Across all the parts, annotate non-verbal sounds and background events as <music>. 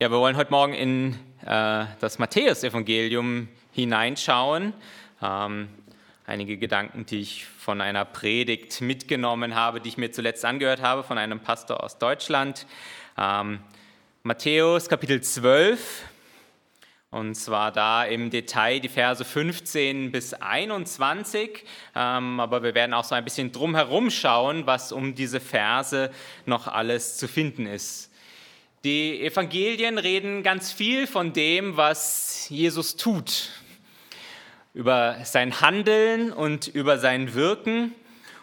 Ja, wir wollen heute Morgen in äh, das Matthäusevangelium hineinschauen. Ähm, einige Gedanken, die ich von einer Predigt mitgenommen habe, die ich mir zuletzt angehört habe von einem Pastor aus Deutschland. Ähm, Matthäus Kapitel 12, und zwar da im Detail die Verse 15 bis 21. Ähm, aber wir werden auch so ein bisschen drumherum schauen, was um diese Verse noch alles zu finden ist. Die Evangelien reden ganz viel von dem, was Jesus tut, über sein Handeln und über sein Wirken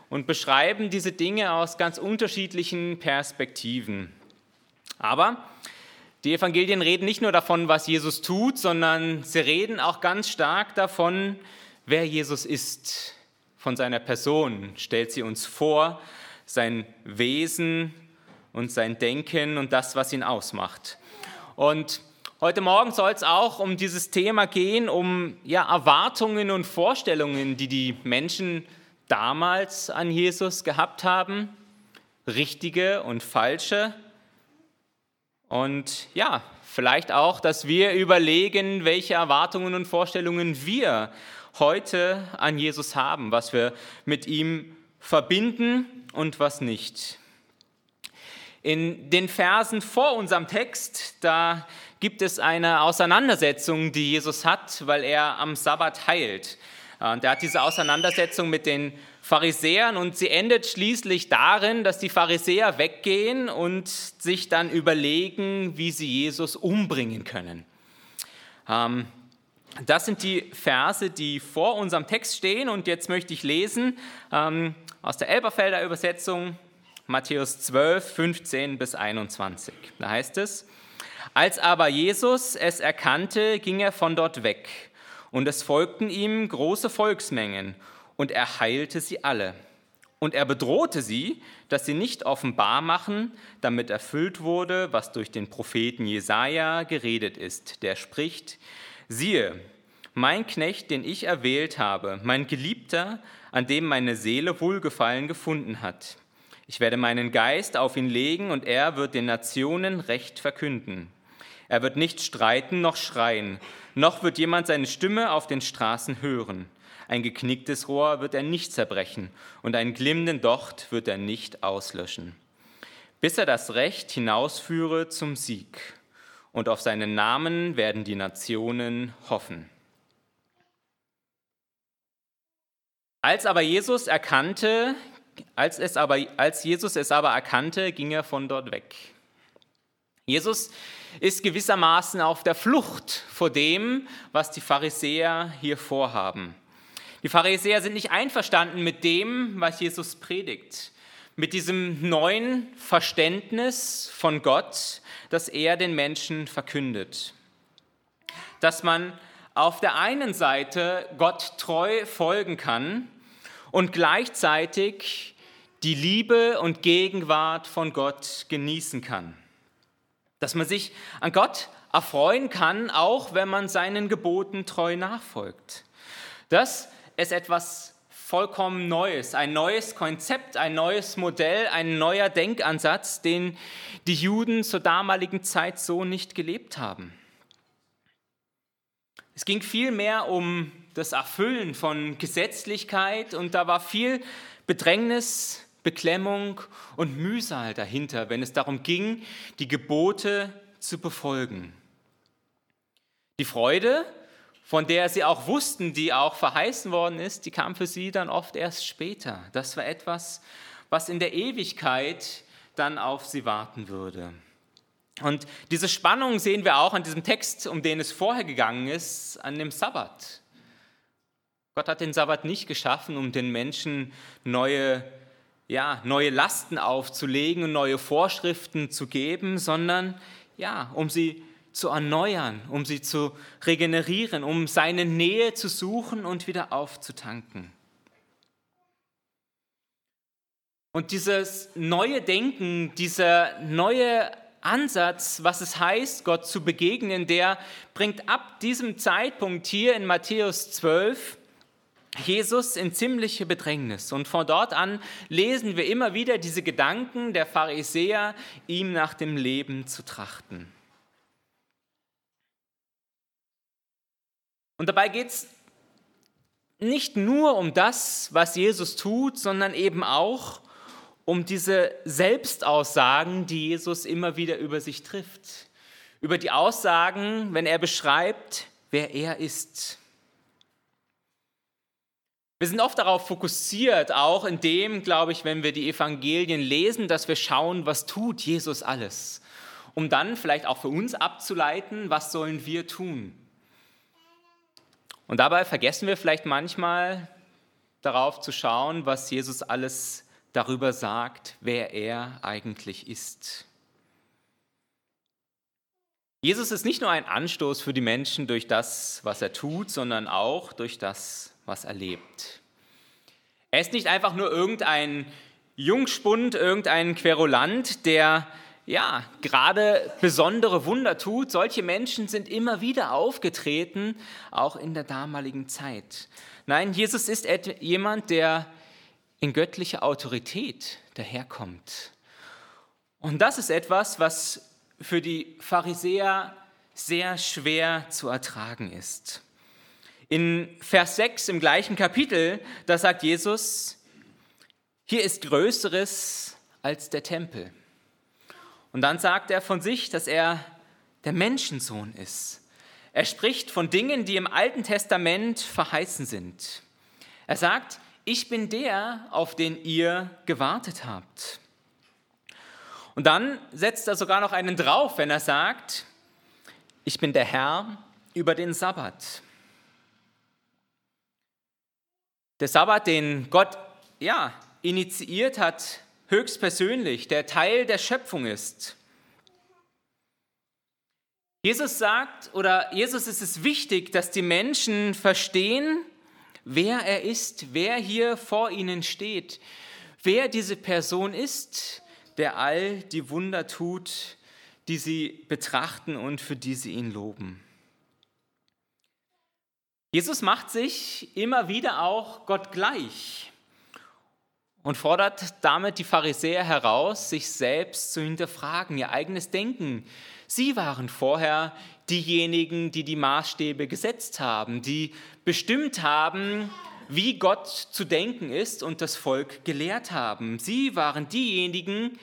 und beschreiben diese Dinge aus ganz unterschiedlichen Perspektiven. Aber die Evangelien reden nicht nur davon, was Jesus tut, sondern sie reden auch ganz stark davon, wer Jesus ist. Von seiner Person stellt sie uns vor, sein Wesen, und sein Denken und das, was ihn ausmacht. Und heute Morgen soll es auch um dieses Thema gehen, um ja, Erwartungen und Vorstellungen, die die Menschen damals an Jesus gehabt haben, richtige und falsche. Und ja, vielleicht auch, dass wir überlegen, welche Erwartungen und Vorstellungen wir heute an Jesus haben, was wir mit ihm verbinden und was nicht. In den Versen vor unserem Text, da gibt es eine Auseinandersetzung, die Jesus hat, weil er am Sabbat heilt. Und er hat diese Auseinandersetzung mit den Pharisäern und sie endet schließlich darin, dass die Pharisäer weggehen und sich dann überlegen, wie sie Jesus umbringen können. Ähm, das sind die Verse, die vor unserem Text stehen und jetzt möchte ich lesen ähm, aus der Elberfelder Übersetzung Matthäus 12, 15 bis 21. Da heißt es, als aber Jesus es erkannte, ging er von dort weg, und es folgten ihm große Volksmengen, und er heilte sie alle. Und er bedrohte sie, dass sie nicht offenbar machen, damit erfüllt wurde, was durch den Propheten Jesaja geredet ist, der spricht: Siehe, mein Knecht, den ich erwählt habe, mein Geliebter, an dem meine Seele Wohlgefallen gefunden hat. Ich werde meinen Geist auf ihn legen und er wird den Nationen Recht verkünden. Er wird nicht streiten noch schreien, noch wird jemand seine Stimme auf den Straßen hören. Ein geknicktes Rohr wird er nicht zerbrechen und einen glimmenden Docht wird er nicht auslöschen, bis er das Recht hinausführe zum Sieg. Und auf seinen Namen werden die Nationen hoffen. Als aber Jesus erkannte, als, es aber, als Jesus es aber erkannte, ging er von dort weg. Jesus ist gewissermaßen auf der Flucht vor dem, was die Pharisäer hier vorhaben. Die Pharisäer sind nicht einverstanden mit dem, was Jesus predigt, mit diesem neuen Verständnis von Gott, das er den Menschen verkündet. Dass man auf der einen Seite Gott treu folgen kann und gleichzeitig die Liebe und Gegenwart von Gott genießen kann. Dass man sich an Gott erfreuen kann, auch wenn man seinen Geboten treu nachfolgt. Das ist etwas vollkommen Neues, ein neues Konzept, ein neues Modell, ein neuer Denkansatz, den die Juden zur damaligen Zeit so nicht gelebt haben. Es ging vielmehr um das Erfüllen von Gesetzlichkeit und da war viel Bedrängnis, Beklemmung und Mühsal dahinter, wenn es darum ging, die Gebote zu befolgen. Die Freude, von der sie auch wussten, die auch verheißen worden ist, die kam für sie dann oft erst später. Das war etwas, was in der Ewigkeit dann auf sie warten würde. Und diese Spannung sehen wir auch an diesem Text, um den es vorher gegangen ist, an dem Sabbat. Gott hat den Sabbat nicht geschaffen, um den Menschen neue, ja, neue Lasten aufzulegen und neue Vorschriften zu geben, sondern ja, um sie zu erneuern, um sie zu regenerieren, um seine Nähe zu suchen und wieder aufzutanken. Und dieses neue Denken, dieser neue Ansatz, was es heißt, Gott zu begegnen, der bringt ab diesem Zeitpunkt hier in Matthäus 12 Jesus in ziemliche Bedrängnis. Und von dort an lesen wir immer wieder diese Gedanken der Pharisäer, ihm nach dem Leben zu trachten. Und dabei geht es nicht nur um das, was Jesus tut, sondern eben auch um, um diese Selbstaussagen, die Jesus immer wieder über sich trifft. Über die Aussagen, wenn er beschreibt, wer er ist. Wir sind oft darauf fokussiert, auch in dem, glaube ich, wenn wir die Evangelien lesen, dass wir schauen, was tut Jesus alles, um dann vielleicht auch für uns abzuleiten, was sollen wir tun. Und dabei vergessen wir vielleicht manchmal darauf zu schauen, was Jesus alles darüber sagt, wer er eigentlich ist. Jesus ist nicht nur ein Anstoß für die Menschen durch das, was er tut, sondern auch durch das, was er lebt. Er ist nicht einfach nur irgendein Jungspund, irgendein Querulant, der ja gerade besondere Wunder tut. Solche Menschen sind immer wieder aufgetreten, auch in der damaligen Zeit. Nein, Jesus ist jemand, der in göttlicher Autorität daherkommt. Und das ist etwas, was für die Pharisäer sehr schwer zu ertragen ist. In Vers 6 im gleichen Kapitel, da sagt Jesus, hier ist Größeres als der Tempel. Und dann sagt er von sich, dass er der Menschensohn ist. Er spricht von Dingen, die im Alten Testament verheißen sind. Er sagt, ich bin der, auf den ihr gewartet habt. Und dann setzt er sogar noch einen drauf, wenn er sagt, ich bin der Herr über den Sabbat. Der Sabbat, den Gott ja, initiiert hat, höchstpersönlich, der Teil der Schöpfung ist. Jesus sagt, oder Jesus ist es wichtig, dass die Menschen verstehen, wer er ist, wer hier vor ihnen steht, wer diese Person ist, der all die Wunder tut, die sie betrachten und für die sie ihn loben. Jesus macht sich immer wieder auch Gott gleich und fordert damit die Pharisäer heraus, sich selbst zu hinterfragen, ihr eigenes Denken. Sie waren vorher diejenigen, die die Maßstäbe gesetzt haben, die bestimmt haben, wie Gott zu denken ist und das Volk gelehrt haben. Sie waren diejenigen,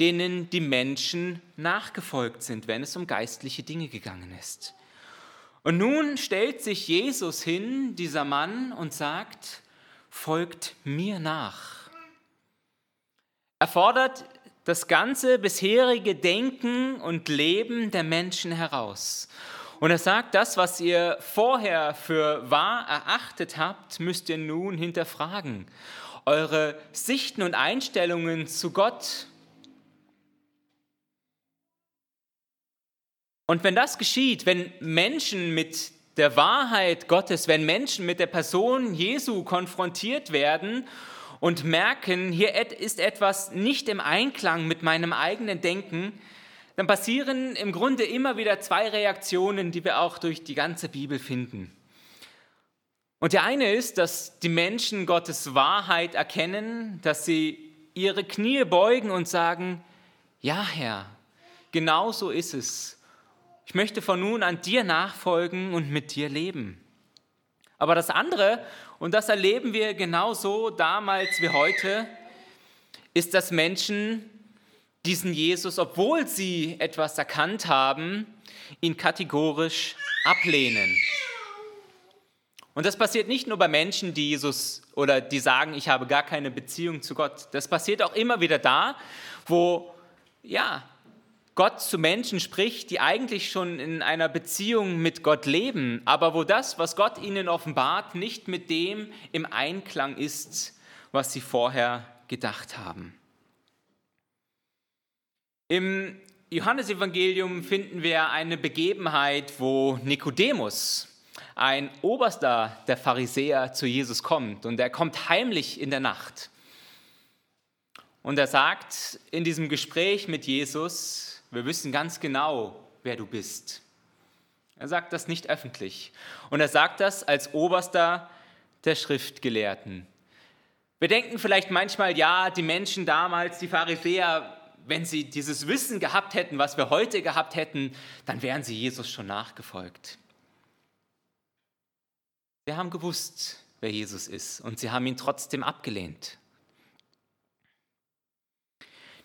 denen die Menschen nachgefolgt sind, wenn es um geistliche Dinge gegangen ist. Und nun stellt sich Jesus hin, dieser Mann, und sagt, folgt mir nach. Er fordert das ganze bisherige Denken und Leben der Menschen heraus. Und er sagt, das, was ihr vorher für wahr erachtet habt, müsst ihr nun hinterfragen. Eure Sichten und Einstellungen zu Gott Und wenn das geschieht, wenn Menschen mit der Wahrheit Gottes, wenn Menschen mit der Person Jesu konfrontiert werden und merken, hier ist etwas nicht im Einklang mit meinem eigenen Denken, dann passieren im Grunde immer wieder zwei Reaktionen, die wir auch durch die ganze Bibel finden. Und der eine ist, dass die Menschen Gottes Wahrheit erkennen, dass sie ihre Knie beugen und sagen, ja Herr, genau so ist es. Ich möchte von nun an dir nachfolgen und mit dir leben. Aber das andere, und das erleben wir genauso damals wie heute, ist, dass Menschen diesen Jesus, obwohl sie etwas erkannt haben, ihn kategorisch ablehnen. Und das passiert nicht nur bei Menschen, die Jesus oder die sagen, ich habe gar keine Beziehung zu Gott. Das passiert auch immer wieder da, wo ja, Gott zu Menschen spricht, die eigentlich schon in einer Beziehung mit Gott leben, aber wo das, was Gott ihnen offenbart, nicht mit dem im Einklang ist, was sie vorher gedacht haben. Im Johannesevangelium finden wir eine Begebenheit, wo Nikodemus, ein Oberster der Pharisäer, zu Jesus kommt und er kommt heimlich in der Nacht. Und er sagt in diesem Gespräch mit Jesus, wir wissen ganz genau, wer du bist. Er sagt das nicht öffentlich. Und er sagt das als oberster der Schriftgelehrten. Wir denken vielleicht manchmal, ja, die Menschen damals, die Pharisäer, wenn sie dieses Wissen gehabt hätten, was wir heute gehabt hätten, dann wären sie Jesus schon nachgefolgt. Wir haben gewusst, wer Jesus ist und sie haben ihn trotzdem abgelehnt.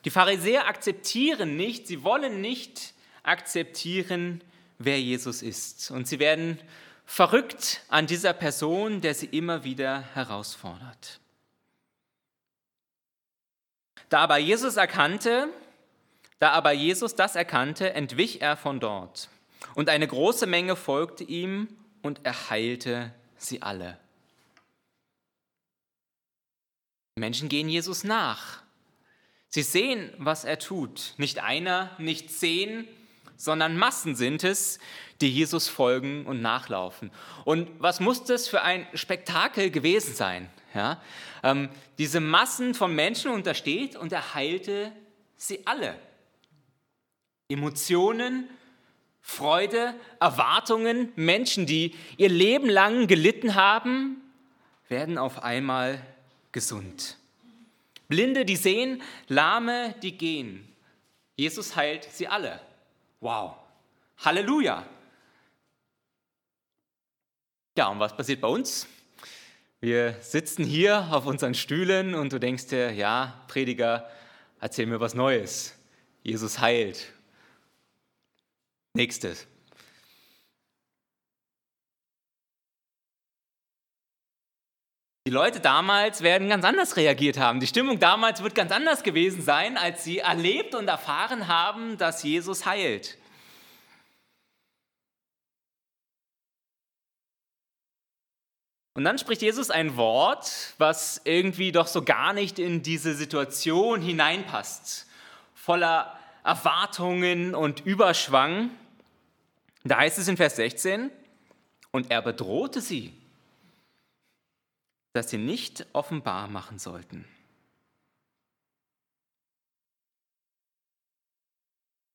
Die Pharisäer akzeptieren nicht, sie wollen nicht akzeptieren, wer Jesus ist. Und sie werden verrückt an dieser Person, der sie immer wieder herausfordert. Da aber Jesus erkannte, da aber Jesus das erkannte, entwich er von dort. Und eine große Menge folgte ihm und er heilte sie alle. Menschen gehen Jesus nach. Sie sehen, was er tut. Nicht einer, nicht zehn, sondern Massen sind es, die Jesus folgen und nachlaufen. Und was muss das für ein Spektakel gewesen sein? Ja? Ähm, diese Massen von Menschen untersteht und er heilte sie alle. Emotionen, Freude, Erwartungen, Menschen, die ihr Leben lang gelitten haben, werden auf einmal gesund. Blinde, die sehen, Lahme, die gehen. Jesus heilt sie alle. Wow. Halleluja. Ja, und was passiert bei uns? Wir sitzen hier auf unseren Stühlen und du denkst dir, ja, Prediger, erzähl mir was Neues. Jesus heilt. Nächstes. Leute damals werden ganz anders reagiert haben. Die Stimmung damals wird ganz anders gewesen sein, als sie erlebt und erfahren haben, dass Jesus heilt. Und dann spricht Jesus ein Wort, was irgendwie doch so gar nicht in diese Situation hineinpasst, voller Erwartungen und Überschwang. Da heißt es in Vers 16, und er bedrohte sie das sie nicht offenbar machen sollten.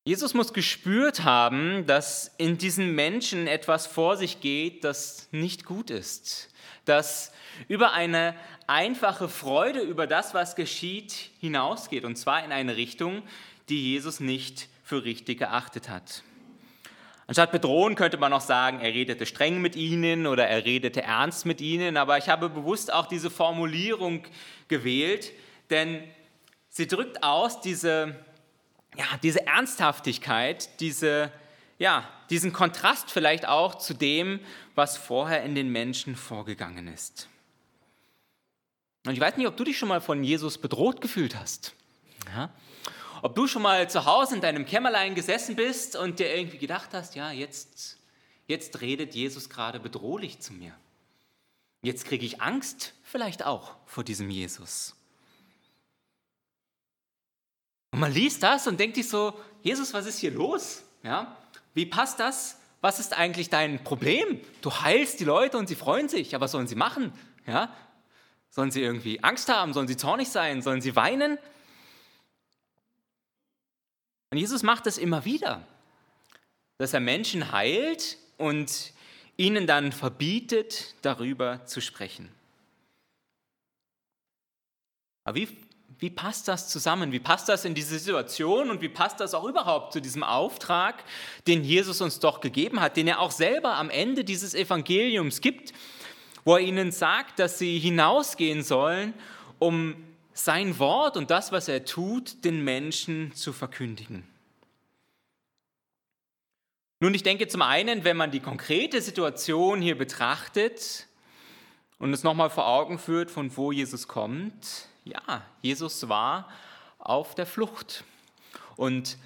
Jesus muss gespürt haben, dass in diesen Menschen etwas vor sich geht, das nicht gut ist, das über eine einfache Freude über das, was geschieht, hinausgeht, und zwar in eine Richtung, die Jesus nicht für richtig geachtet hat. Anstatt bedrohen könnte man auch sagen, er redete streng mit ihnen oder er redete ernst mit ihnen, aber ich habe bewusst auch diese Formulierung gewählt, denn sie drückt aus diese, ja, diese Ernsthaftigkeit, diese, ja, diesen Kontrast vielleicht auch zu dem, was vorher in den Menschen vorgegangen ist. Und ich weiß nicht, ob du dich schon mal von Jesus bedroht gefühlt hast. Ja? Ob du schon mal zu Hause in deinem Kämmerlein gesessen bist und dir irgendwie gedacht hast, ja, jetzt, jetzt redet Jesus gerade bedrohlich zu mir. Jetzt kriege ich Angst vielleicht auch vor diesem Jesus. Und man liest das und denkt sich so, Jesus, was ist hier los? Ja? Wie passt das? Was ist eigentlich dein Problem? Du heilst die Leute und sie freuen sich, aber was sollen sie machen? Ja? Sollen sie irgendwie Angst haben? Sollen sie zornig sein? Sollen sie weinen? Und Jesus macht das immer wieder, dass er Menschen heilt und ihnen dann verbietet, darüber zu sprechen. Aber wie, wie passt das zusammen? Wie passt das in diese Situation und wie passt das auch überhaupt zu diesem Auftrag, den Jesus uns doch gegeben hat, den er auch selber am Ende dieses Evangeliums gibt, wo er ihnen sagt, dass sie hinausgehen sollen, um sein Wort und das, was er tut, den Menschen zu verkündigen. Nun, ich denke zum einen, wenn man die konkrete Situation hier betrachtet und es nochmal vor Augen führt, von wo Jesus kommt, ja, Jesus war auf der Flucht. Und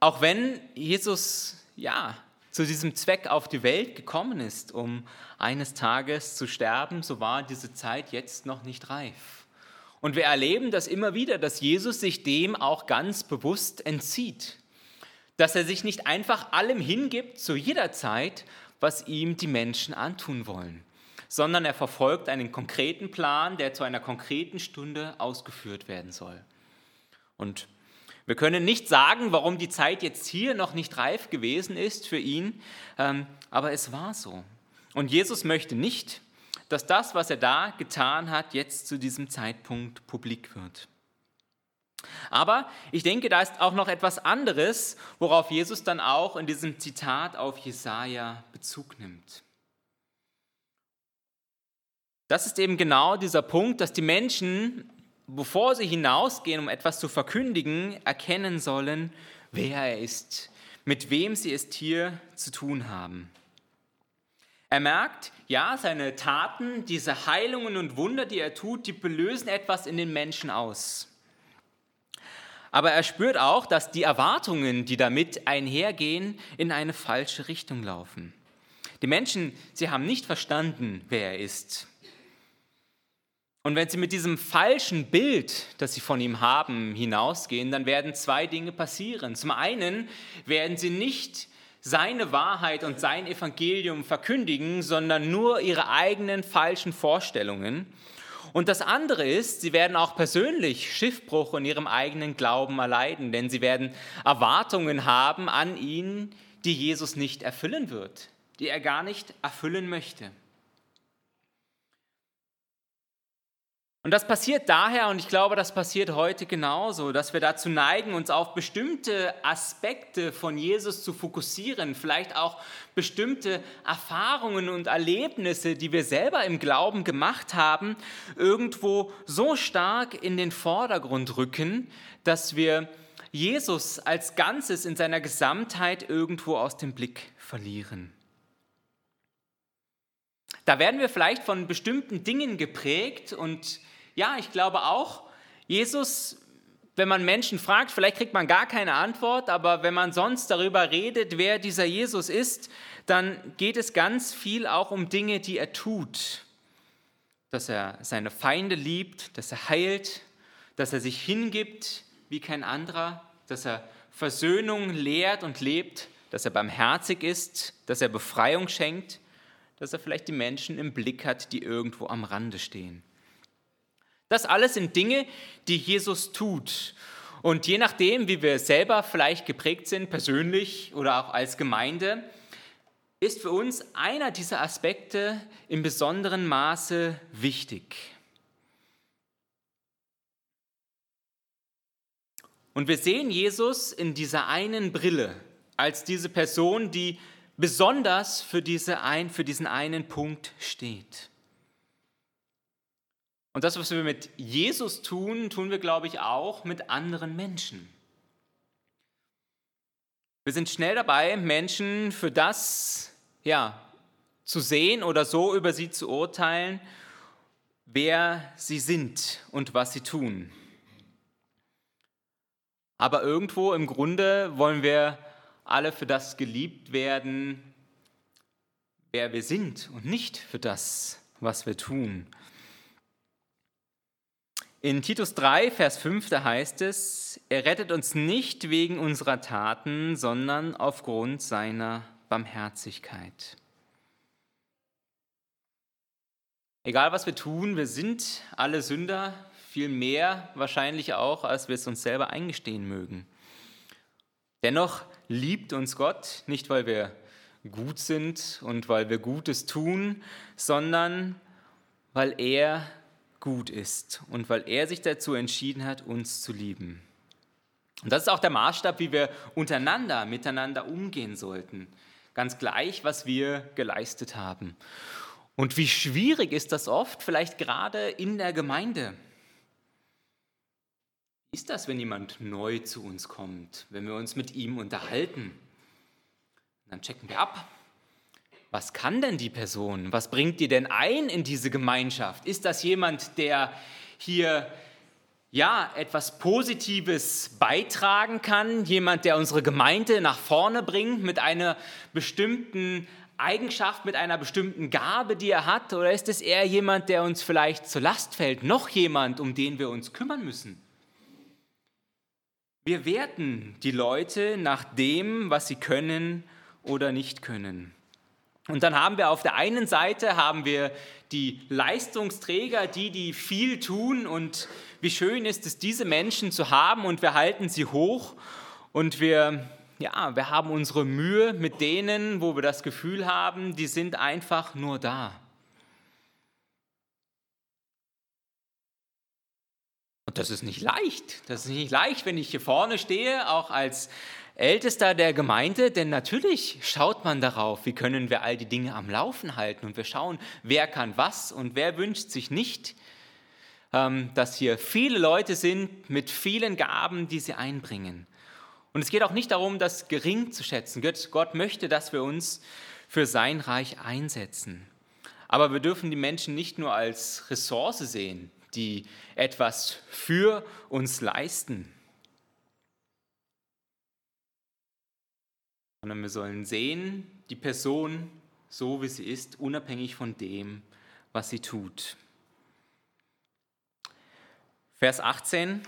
auch wenn Jesus, ja, zu diesem Zweck auf die Welt gekommen ist, um eines Tages zu sterben, so war diese Zeit jetzt noch nicht reif. Und wir erleben das immer wieder, dass Jesus sich dem auch ganz bewusst entzieht dass er sich nicht einfach allem hingibt zu jeder Zeit, was ihm die Menschen antun wollen, sondern er verfolgt einen konkreten Plan, der zu einer konkreten Stunde ausgeführt werden soll. Und wir können nicht sagen, warum die Zeit jetzt hier noch nicht reif gewesen ist für ihn, ähm, aber es war so. Und Jesus möchte nicht, dass das, was er da getan hat, jetzt zu diesem Zeitpunkt publik wird. Aber ich denke, da ist auch noch etwas anderes, worauf Jesus dann auch in diesem Zitat auf Jesaja Bezug nimmt. Das ist eben genau dieser Punkt, dass die Menschen, bevor sie hinausgehen, um etwas zu verkündigen, erkennen sollen, wer er ist, mit wem sie es hier zu tun haben. Er merkt, ja, seine Taten, diese Heilungen und Wunder, die er tut, die belösen etwas in den Menschen aus. Aber er spürt auch, dass die Erwartungen, die damit einhergehen, in eine falsche Richtung laufen. Die Menschen, sie haben nicht verstanden, wer er ist. Und wenn sie mit diesem falschen Bild, das sie von ihm haben, hinausgehen, dann werden zwei Dinge passieren. Zum einen werden sie nicht seine Wahrheit und sein Evangelium verkündigen, sondern nur ihre eigenen falschen Vorstellungen. Und das andere ist, sie werden auch persönlich Schiffbruch in ihrem eigenen Glauben erleiden, denn sie werden Erwartungen haben an ihn, die Jesus nicht erfüllen wird, die er gar nicht erfüllen möchte. Und das passiert daher, und ich glaube, das passiert heute genauso, dass wir dazu neigen, uns auf bestimmte Aspekte von Jesus zu fokussieren, vielleicht auch bestimmte Erfahrungen und Erlebnisse, die wir selber im Glauben gemacht haben, irgendwo so stark in den Vordergrund rücken, dass wir Jesus als Ganzes in seiner Gesamtheit irgendwo aus dem Blick verlieren. Da werden wir vielleicht von bestimmten Dingen geprägt und ja, ich glaube auch, Jesus, wenn man Menschen fragt, vielleicht kriegt man gar keine Antwort, aber wenn man sonst darüber redet, wer dieser Jesus ist, dann geht es ganz viel auch um Dinge, die er tut. Dass er seine Feinde liebt, dass er heilt, dass er sich hingibt wie kein anderer, dass er Versöhnung lehrt und lebt, dass er barmherzig ist, dass er Befreiung schenkt, dass er vielleicht die Menschen im Blick hat, die irgendwo am Rande stehen. Das alles sind Dinge, die Jesus tut. Und je nachdem, wie wir selber vielleicht geprägt sind, persönlich oder auch als Gemeinde, ist für uns einer dieser Aspekte in besonderem Maße wichtig. Und wir sehen Jesus in dieser einen Brille als diese Person, die besonders für, diese ein, für diesen einen Punkt steht. Und das, was wir mit Jesus tun, tun wir, glaube ich, auch mit anderen Menschen. Wir sind schnell dabei, Menschen für das ja, zu sehen oder so über sie zu urteilen, wer sie sind und was sie tun. Aber irgendwo im Grunde wollen wir alle für das geliebt werden, wer wir sind und nicht für das, was wir tun. In Titus 3, Vers 5, da heißt es, er rettet uns nicht wegen unserer Taten, sondern aufgrund seiner Barmherzigkeit. Egal was wir tun, wir sind alle Sünder, viel mehr wahrscheinlich auch, als wir es uns selber eingestehen mögen. Dennoch liebt uns Gott, nicht weil wir gut sind und weil wir Gutes tun, sondern weil er gut ist und weil er sich dazu entschieden hat, uns zu lieben. Und das ist auch der Maßstab, wie wir untereinander, miteinander umgehen sollten. Ganz gleich, was wir geleistet haben. Und wie schwierig ist das oft, vielleicht gerade in der Gemeinde. Wie ist das, wenn jemand neu zu uns kommt, wenn wir uns mit ihm unterhalten? Dann checken wir ab, was kann denn die Person? Was bringt die denn ein in diese Gemeinschaft? Ist das jemand, der hier ja etwas Positives beitragen kann? Jemand, der unsere Gemeinde nach vorne bringt mit einer bestimmten Eigenschaft, mit einer bestimmten Gabe, die er hat? Oder ist es eher jemand, der uns vielleicht zur Last fällt? Noch jemand, um den wir uns kümmern müssen? Wir werten die Leute nach dem, was sie können oder nicht können. Und dann haben wir auf der einen Seite haben wir die Leistungsträger, die, die viel tun und wie schön ist es, diese Menschen zu haben und wir halten sie hoch und wir, ja, wir haben unsere Mühe mit denen, wo wir das Gefühl haben, die sind einfach nur da. Und das ist nicht leicht. Das ist nicht leicht, wenn ich hier vorne stehe, auch als Ältester der Gemeinde, denn natürlich schaut man darauf, wie können wir all die Dinge am Laufen halten und wir schauen, wer kann was und wer wünscht sich nicht, ähm, dass hier viele Leute sind mit vielen Gaben, die sie einbringen. Und es geht auch nicht darum, das gering zu schätzen. Gott möchte, dass wir uns für sein Reich einsetzen. Aber wir dürfen die Menschen nicht nur als Ressource sehen, die etwas für uns leisten, sondern wir sollen sehen, die Person so, wie sie ist, unabhängig von dem, was sie tut. Vers 18.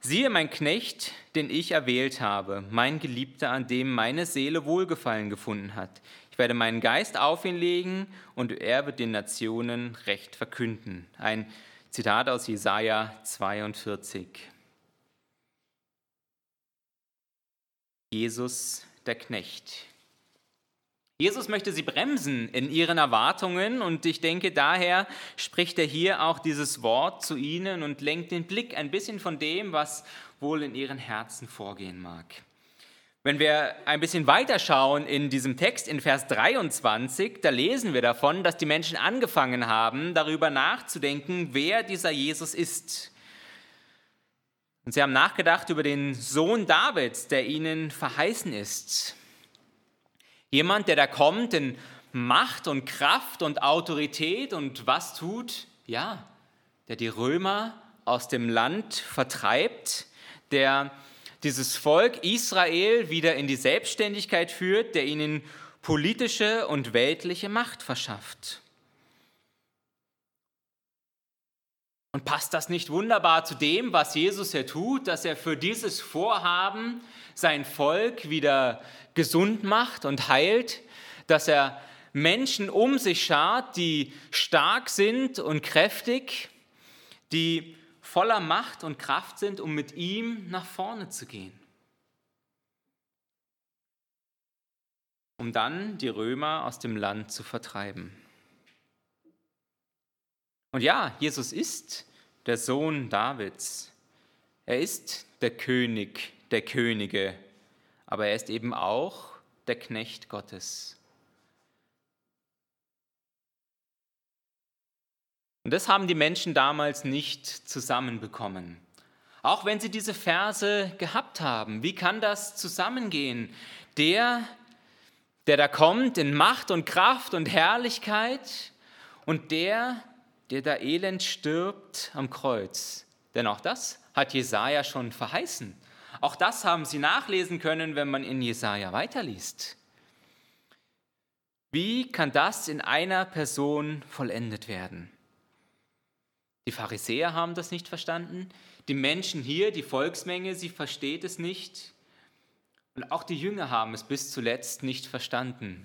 Siehe mein Knecht, den ich erwählt habe, mein Geliebter, an dem meine Seele Wohlgefallen gefunden hat. Ich werde meinen Geist auf ihn legen und er wird den Nationen Recht verkünden. Ein Zitat aus Jesaja 42. Jesus der Knecht. Jesus möchte sie bremsen in ihren Erwartungen und ich denke, daher spricht er hier auch dieses Wort zu ihnen und lenkt den Blick ein bisschen von dem, was wohl in ihren Herzen vorgehen mag. Wenn wir ein bisschen weiterschauen in diesem Text in Vers 23, da lesen wir davon, dass die Menschen angefangen haben, darüber nachzudenken, wer dieser Jesus ist. Und sie haben nachgedacht über den Sohn Davids, der ihnen verheißen ist. Jemand, der da kommt in Macht und Kraft und Autorität und was tut? Ja, der die Römer aus dem Land vertreibt, der dieses Volk Israel wieder in die Selbstständigkeit führt, der ihnen politische und weltliche Macht verschafft. Und passt das nicht wunderbar zu dem, was Jesus hier tut, dass er für dieses Vorhaben sein Volk wieder gesund macht und heilt, dass er Menschen um sich schart, die stark sind und kräftig, die voller Macht und Kraft sind, um mit ihm nach vorne zu gehen. Um dann die Römer aus dem Land zu vertreiben. Und ja, Jesus ist der Sohn Davids. Er ist der König der Könige, aber er ist eben auch der Knecht Gottes. Und das haben die Menschen damals nicht zusammenbekommen. Auch wenn sie diese Verse gehabt haben, wie kann das zusammengehen? Der, der da kommt in Macht und Kraft und Herrlichkeit und der, der da elend stirbt am Kreuz. Denn auch das hat Jesaja schon verheißen. Auch das haben sie nachlesen können, wenn man in Jesaja weiterliest. Wie kann das in einer Person vollendet werden? Die Pharisäer haben das nicht verstanden. Die Menschen hier, die Volksmenge, sie versteht es nicht. Und auch die Jünger haben es bis zuletzt nicht verstanden.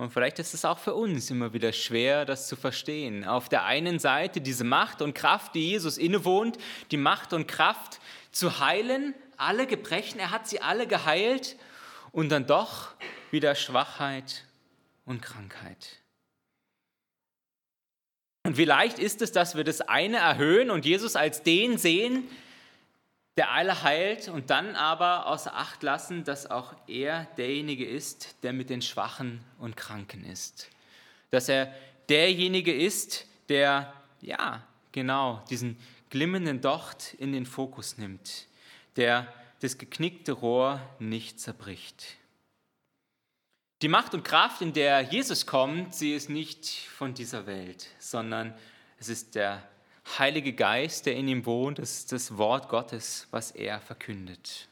Und vielleicht ist es auch für uns immer wieder schwer, das zu verstehen. Auf der einen Seite diese Macht und Kraft, die Jesus innewohnt, die Macht und Kraft zu heilen, alle Gebrechen, er hat sie alle geheilt und dann doch wieder Schwachheit und Krankheit. Und wie leicht ist es, dass wir das eine erhöhen und Jesus als den sehen, der alle heilt und dann aber außer Acht lassen, dass auch er derjenige ist, der mit den Schwachen und Kranken ist. Dass er derjenige ist, der, ja, genau, diesen glimmenden Docht in den Fokus nimmt, der das geknickte Rohr nicht zerbricht. Die Macht und Kraft, in der Jesus kommt, sie ist nicht von dieser Welt, sondern es ist der Heilige Geist, der in ihm wohnt, ist das Wort Gottes, was er verkündet.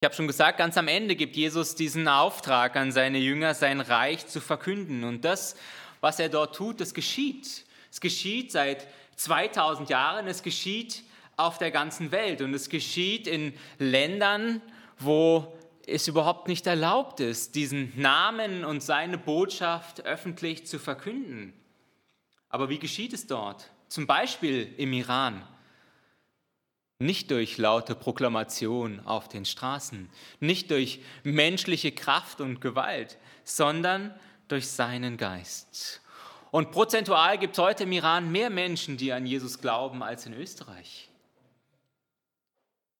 Ich habe schon gesagt, ganz am Ende gibt Jesus diesen Auftrag an seine Jünger, sein Reich zu verkünden. Und das, was er dort tut, das geschieht. Es geschieht seit 2000 Jahren, es geschieht auf der ganzen Welt und es geschieht in Ländern, wo es überhaupt nicht erlaubt ist, diesen Namen und seine Botschaft öffentlich zu verkünden. Aber wie geschieht es dort? Zum Beispiel im Iran. Nicht durch laute Proklamation auf den Straßen, nicht durch menschliche Kraft und Gewalt, sondern durch seinen Geist. Und prozentual gibt es heute im Iran mehr Menschen, die an Jesus glauben, als in Österreich.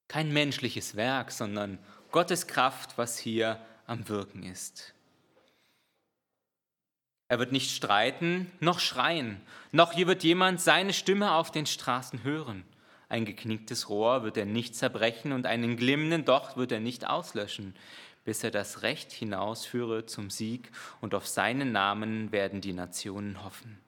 Kein menschliches Werk, sondern Gottes Kraft, was hier am Wirken ist. Er wird nicht streiten, noch schreien, noch hier wird jemand seine Stimme auf den Straßen hören. Ein geknicktes Rohr wird er nicht zerbrechen und einen glimmenden Docht wird er nicht auslöschen, bis er das Recht hinausführe zum Sieg und auf seinen Namen werden die Nationen hoffen.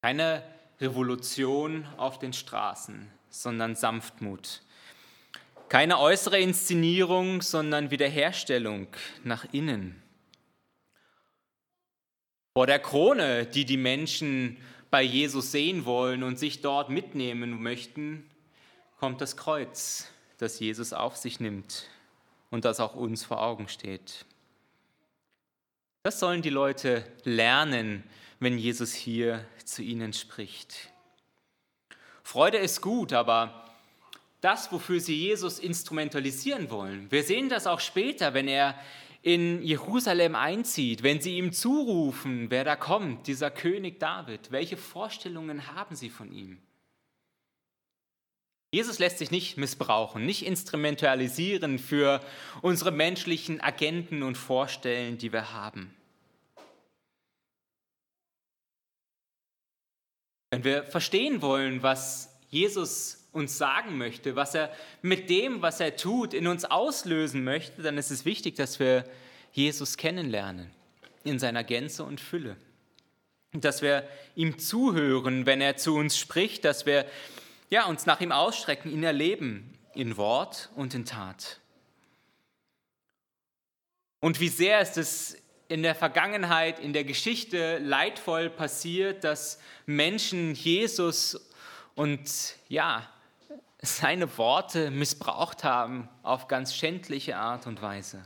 Keine Revolution auf den Straßen, sondern Sanftmut. Keine äußere Inszenierung, sondern Wiederherstellung nach innen. Vor der Krone, die die Menschen bei Jesus sehen wollen und sich dort mitnehmen möchten, kommt das Kreuz, das Jesus auf sich nimmt und das auch uns vor Augen steht. Das sollen die Leute lernen, wenn Jesus hier zu ihnen spricht. Freude ist gut, aber das, wofür sie Jesus instrumentalisieren wollen, wir sehen das auch später, wenn er in Jerusalem einzieht, wenn sie ihm zurufen, wer da kommt, dieser König David, welche Vorstellungen haben sie von ihm? Jesus lässt sich nicht missbrauchen, nicht instrumentalisieren für unsere menschlichen Agenten und Vorstellen, die wir haben. Wenn wir verstehen wollen, was Jesus uns sagen möchte, was er mit dem, was er tut, in uns auslösen möchte, dann ist es wichtig, dass wir Jesus kennenlernen in seiner Gänze und Fülle. Dass wir ihm zuhören, wenn er zu uns spricht, dass wir ja, uns nach ihm ausstrecken, ihn erleben in Wort und in Tat. Und wie sehr ist es in der Vergangenheit, in der Geschichte leidvoll passiert, dass Menschen Jesus und ja, seine Worte missbraucht haben auf ganz schändliche Art und Weise.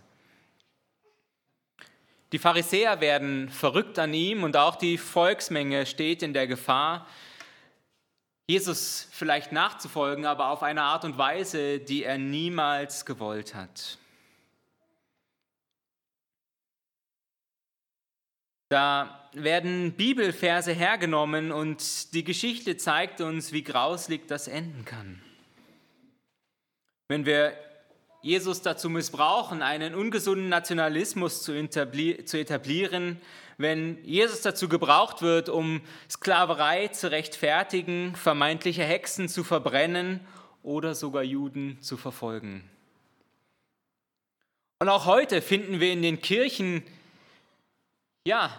Die Pharisäer werden verrückt an ihm und auch die Volksmenge steht in der Gefahr, Jesus vielleicht nachzufolgen, aber auf eine Art und Weise, die er niemals gewollt hat. Da werden Bibelverse hergenommen und die Geschichte zeigt uns, wie grauslig das enden kann. Wenn wir Jesus dazu missbrauchen, einen ungesunden Nationalismus zu etablieren, wenn Jesus dazu gebraucht wird, um Sklaverei zu rechtfertigen, vermeintliche Hexen zu verbrennen oder sogar Juden zu verfolgen. Und auch heute finden wir in den Kirchen ja,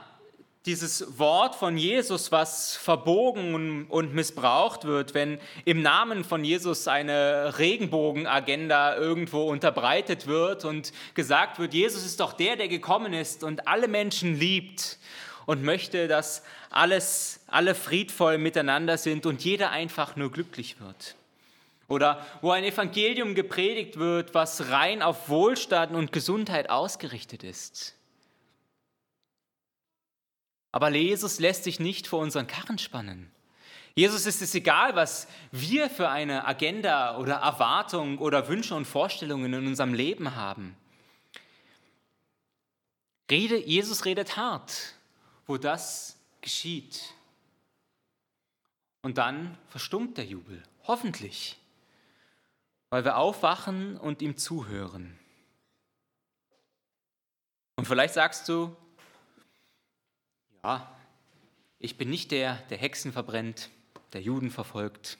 dieses Wort von Jesus, was verbogen und missbraucht wird, wenn im Namen von Jesus eine Regenbogenagenda irgendwo unterbreitet wird und gesagt wird, Jesus ist doch der, der gekommen ist und alle Menschen liebt und möchte, dass alles, alle friedvoll miteinander sind und jeder einfach nur glücklich wird. Oder wo ein Evangelium gepredigt wird, was rein auf Wohlstand und Gesundheit ausgerichtet ist. Aber Jesus lässt sich nicht vor unseren Karren spannen. Jesus ist es egal, was wir für eine Agenda oder Erwartung oder Wünsche und Vorstellungen in unserem Leben haben. Rede, Jesus redet hart, wo das geschieht. Und dann verstummt der Jubel, hoffentlich, weil wir aufwachen und ihm zuhören. Und vielleicht sagst du, ja, ich bin nicht der, der Hexen verbrennt, der Juden verfolgt.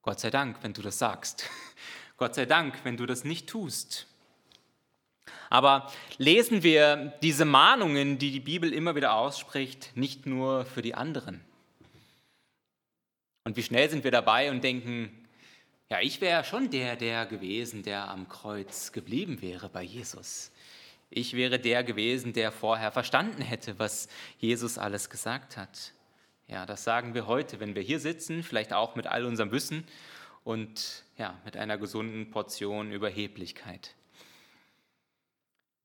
Gott sei Dank, wenn du das sagst. <laughs> Gott sei Dank, wenn du das nicht tust. Aber lesen wir diese Mahnungen, die die Bibel immer wieder ausspricht, nicht nur für die anderen. Und wie schnell sind wir dabei und denken, ja, ich wäre schon der, der gewesen, der am Kreuz geblieben wäre bei Jesus. Ich wäre der gewesen, der vorher verstanden hätte, was Jesus alles gesagt hat. Ja, das sagen wir heute, wenn wir hier sitzen, vielleicht auch mit all unserem Wissen und ja, mit einer gesunden Portion Überheblichkeit.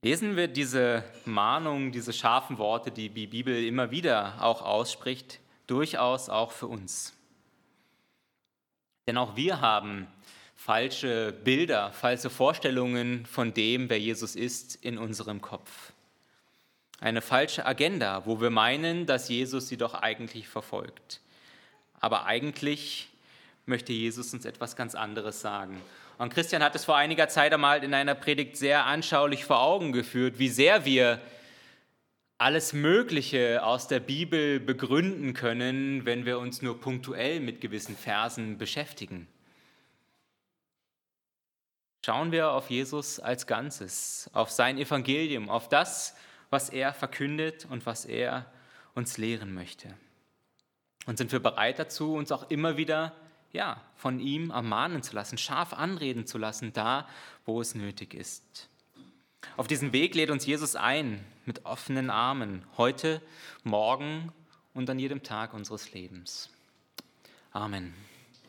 Lesen wir diese Mahnung, diese scharfen Worte, die die Bibel immer wieder auch ausspricht, durchaus auch für uns. Denn auch wir haben falsche Bilder, falsche Vorstellungen von dem, wer Jesus ist, in unserem Kopf. eine falsche Agenda, wo wir meinen, dass Jesus sie doch eigentlich verfolgt. Aber eigentlich möchte Jesus uns etwas ganz anderes sagen. Und Christian hat es vor einiger Zeit einmal in einer Predigt sehr anschaulich vor Augen geführt, wie sehr wir alles Mögliche aus der Bibel begründen können, wenn wir uns nur punktuell mit gewissen Versen beschäftigen. Schauen wir auf Jesus als Ganzes, auf sein Evangelium, auf das, was er verkündet und was er uns lehren möchte. Und sind wir bereit dazu, uns auch immer wieder ja, von ihm ermahnen zu lassen, scharf anreden zu lassen, da, wo es nötig ist. Auf diesen Weg lädt uns Jesus ein mit offenen Armen, heute, morgen und an jedem Tag unseres Lebens. Amen.